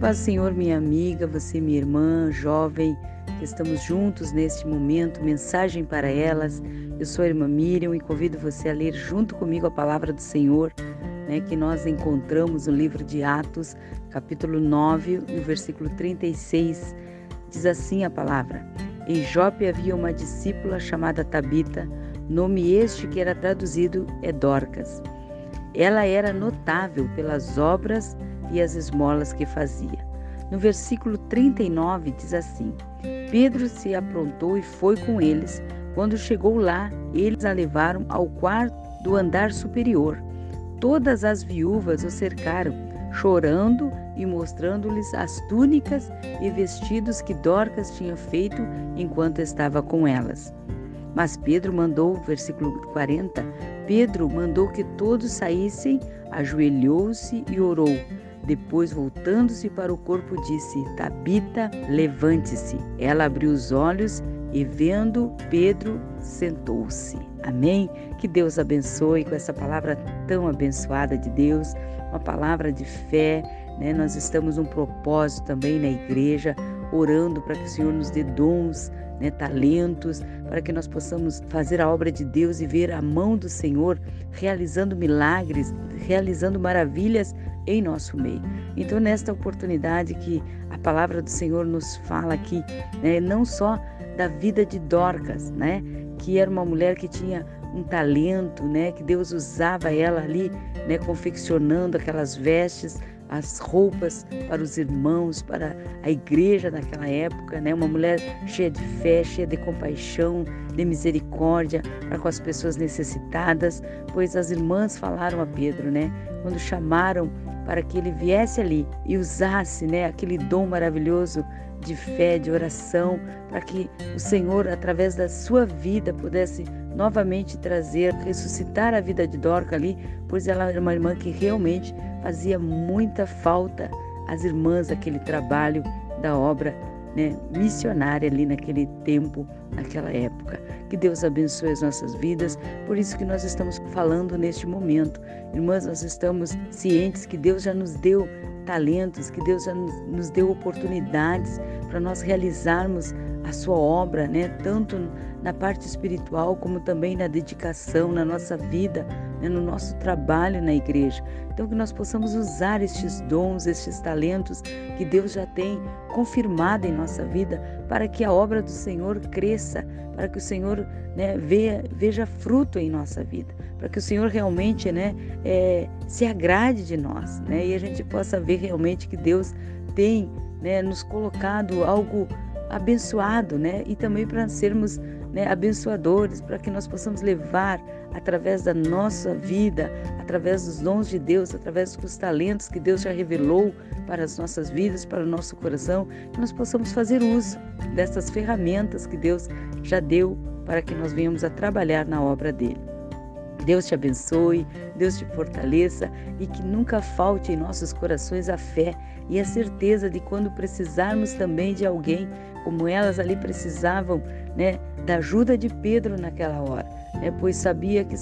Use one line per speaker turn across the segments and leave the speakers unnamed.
Paz, Senhor, minha amiga, você, minha irmã, jovem, que estamos juntos neste momento, mensagem para elas. Eu sou a irmã Miriam e convido você a ler junto comigo a palavra do Senhor, né, que nós encontramos no livro de Atos, capítulo 9, no versículo 36. Diz assim a palavra: Em Jope havia uma discípula chamada Tabita, nome este que era traduzido é Dorcas. Ela era notável pelas obras e as esmolas que fazia. No versículo 39 diz assim: Pedro se aprontou e foi com eles. Quando chegou lá, eles a levaram ao quarto do andar superior. Todas as viúvas o cercaram, chorando e mostrando-lhes as túnicas e vestidos que Dorcas tinha feito enquanto estava com elas. Mas Pedro mandou, versículo 40, Pedro mandou que todos saíssem, ajoelhou-se e orou. Depois, voltando-se para o corpo, disse: Tabita, levante-se. Ela abriu os olhos e, vendo Pedro, sentou-se. Amém? Que Deus abençoe com essa palavra tão abençoada de Deus, uma palavra de fé. Né? Nós estamos num propósito também na igreja, orando para que o Senhor nos dê dons, né, talentos, para que nós possamos fazer a obra de Deus e ver a mão do Senhor realizando milagres, realizando maravilhas em nosso meio. Então, nesta oportunidade que a palavra do Senhor nos fala aqui, né, não só da vida de Dorcas, né, que era uma mulher que tinha um talento, né, que Deus usava ela ali, né, confeccionando aquelas vestes, as roupas para os irmãos, para a igreja naquela época, né? Uma mulher cheia de fé, cheia de compaixão, de misericórdia para com as pessoas necessitadas, pois as irmãs falaram a Pedro, né? Quando chamaram para que ele viesse ali e usasse, né, aquele dom maravilhoso de fé, de oração, para que o Senhor, através da sua vida, pudesse novamente trazer, ressuscitar a vida de Dorca ali, pois ela era uma irmã que realmente fazia muita falta às irmãs aquele trabalho da obra né, missionária ali naquele tempo, naquela época. Que Deus abençoe as nossas vidas, por isso que nós estamos falando neste momento. Irmãs, nós estamos cientes que Deus já nos deu talentos, que Deus já nos deu oportunidades para nós realizarmos a sua obra, né? Tanto na parte espiritual como também na dedicação, na nossa vida, né? no nosso trabalho na igreja. Então que nós possamos usar estes dons, estes talentos que Deus já tem confirmado em nossa vida para que a obra do Senhor cresça, para que o Senhor né, veja, veja fruto em nossa vida, para que o Senhor realmente né, é, se agrade de nós né, e a gente possa ver realmente que Deus tem né, nos colocado algo abençoado, né? E também para sermos né, abençoadores, para que nós possamos levar através da nossa vida, através dos dons de Deus, através dos talentos que Deus já revelou para as nossas vidas, para o nosso coração, que nós possamos fazer uso dessas ferramentas que Deus já deu para que nós venhamos a trabalhar na obra dele. Deus te abençoe, Deus te fortaleça e que nunca falte em nossos corações a fé e a certeza de quando precisarmos também de alguém, como elas ali precisavam, né, da ajuda de Pedro naquela hora, né, pois sabia que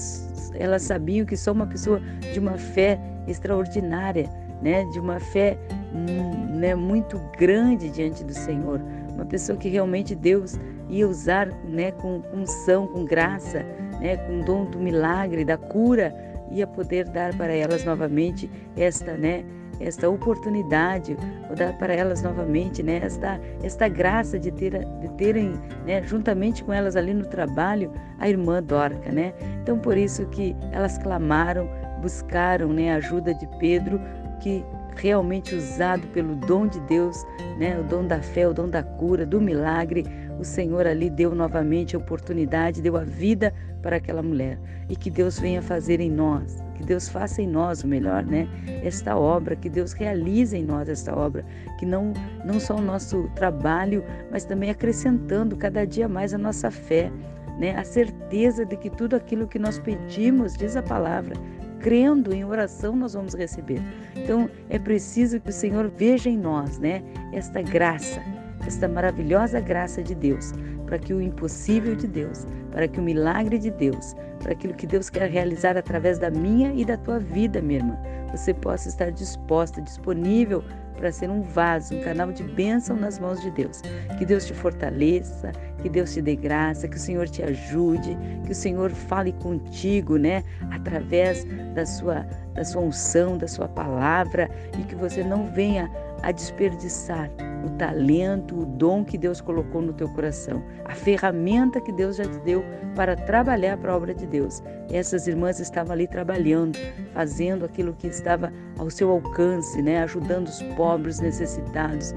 elas sabiam que só uma pessoa de uma fé extraordinária, né, de uma fé hum, né, muito grande diante do Senhor, uma pessoa que realmente Deus ia usar, né, com unção, com graça, né, com o dom do milagre, da cura, ia poder dar para elas novamente esta, né, esta oportunidade, ou dar para elas novamente, né, esta, esta graça de, ter, de terem, né, juntamente com elas ali no trabalho, a irmã Dorca, né? Então por isso que elas clamaram, buscaram, né, a ajuda de Pedro, que realmente usado pelo dom de Deus, né, o dom da fé, o dom da cura, do milagre, o Senhor ali deu novamente a oportunidade, deu a vida para aquela mulher. E que Deus venha fazer em nós, que Deus faça em nós o melhor, né? Esta obra, que Deus realize em nós esta obra, que não, não só o nosso trabalho, mas também acrescentando cada dia mais a nossa fé, né? A certeza de que tudo aquilo que nós pedimos, diz a palavra, crendo em oração nós vamos receber. Então é preciso que o Senhor veja em nós, né, esta graça, esta maravilhosa graça de Deus, para que o impossível de Deus, para que o milagre de Deus, para aquilo que Deus quer realizar através da minha e da tua vida, minha irmã, você possa estar disposta, disponível para ser um vaso, um canal de bênção nas mãos de Deus. Que Deus te fortaleça, que Deus te dê graça, que o Senhor te ajude, que o Senhor fale contigo, né, através da sua da sua unção, da sua palavra e que você não venha a desperdiçar o talento, o dom que Deus colocou no teu coração, a ferramenta que Deus já te deu para trabalhar para a obra de Deus. Essas irmãs estavam ali trabalhando, fazendo aquilo que estava ao seu alcance, né, ajudando os pobres necessitados,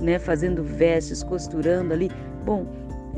né, fazendo vestes, costurando ali. Bom,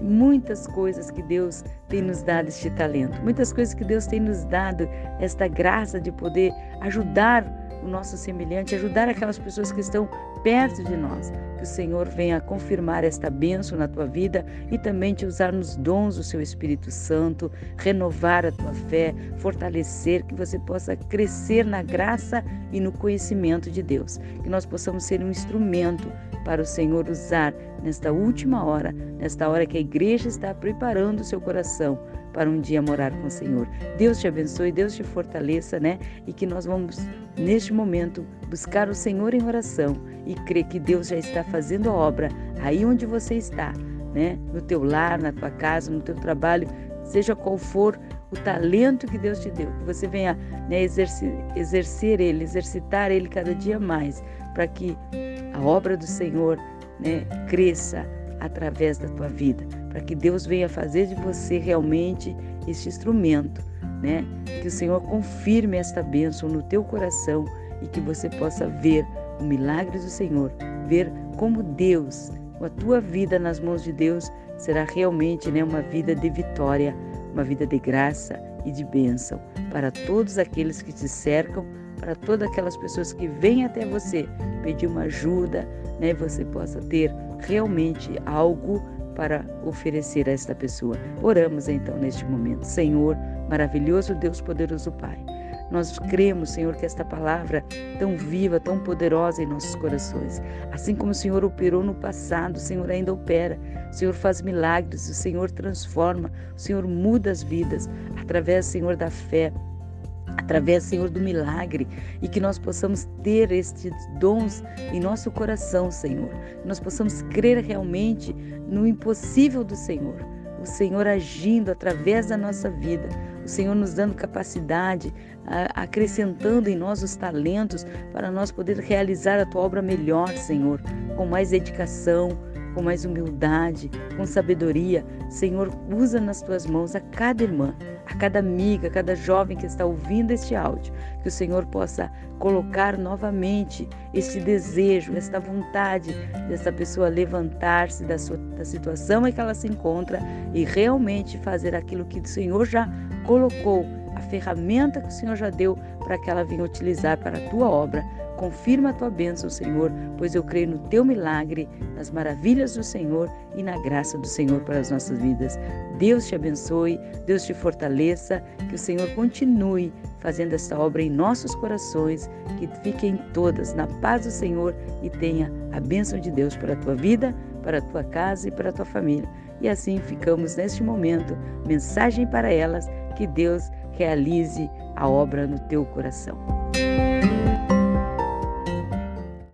muitas coisas que Deus tem nos dado este talento, muitas coisas que Deus tem nos dado esta graça de poder ajudar o nosso semelhante, ajudar aquelas pessoas que estão perto de nós. Que o Senhor venha confirmar esta bênção na tua vida e também te usar nos dons do seu Espírito Santo, renovar a tua fé, fortalecer, que você possa crescer na graça e no conhecimento de Deus. Que nós possamos ser um instrumento para o Senhor usar nesta última hora, nesta hora que a igreja está preparando o seu coração para um dia morar com o Senhor. Deus te abençoe, Deus te fortaleça, né? E que nós vamos, neste momento, buscar o Senhor em oração e crer que Deus já está fazendo a obra aí onde você está, né? No teu lar, na tua casa, no teu trabalho, seja qual for o talento que Deus te deu, que você venha né, exercer, exercer ele, exercitar ele cada dia mais, para que a obra do Senhor né, cresça através da tua vida, para que Deus venha fazer de você realmente este instrumento, né? Que o Senhor confirme esta bênção no teu coração e que você possa ver o milagre do Senhor, ver como Deus, a tua vida nas mãos de Deus, será realmente né, uma vida de vitória, uma vida de graça e de bênção para todos aqueles que te cercam, para todas aquelas pessoas que vêm até você pedir uma ajuda, né, você possa ter realmente algo para oferecer a esta pessoa. Oramos então neste momento. Senhor, maravilhoso Deus poderoso Pai. Nós cremos, Senhor, que esta palavra tão viva, tão poderosa em nossos corações. Assim como o Senhor operou no passado, o Senhor ainda opera. O Senhor faz milagres, o Senhor transforma, o Senhor muda as vidas através, Senhor, da fé, através, Senhor, do milagre e que nós possamos ter estes dons em nosso coração, Senhor. Que nós possamos crer realmente no impossível do Senhor. O Senhor agindo através da nossa vida, o Senhor nos dando capacidade, acrescentando em nós os talentos para nós poder realizar a tua obra melhor, Senhor, com mais dedicação, com mais humildade, com sabedoria. Senhor, usa nas tuas mãos a cada irmã, a cada amiga, a cada jovem que está ouvindo este áudio, que o Senhor possa colocar novamente este desejo, esta vontade dessa pessoa levantar-se da, sua, da situação em que ela se encontra e realmente fazer aquilo que o Senhor já colocou, a ferramenta que o Senhor já deu para que ela venha utilizar para a tua obra Confirma a tua bênção, Senhor, pois eu creio no teu milagre, nas maravilhas do Senhor e na graça do Senhor para as nossas vidas. Deus te abençoe, Deus te fortaleça, que o Senhor continue fazendo esta obra em nossos corações, que fiquem todas na paz do Senhor e tenha a bênção de Deus para a tua vida, para a tua casa e para a tua família. E assim ficamos neste momento. Mensagem para elas, que Deus realize a obra no teu coração.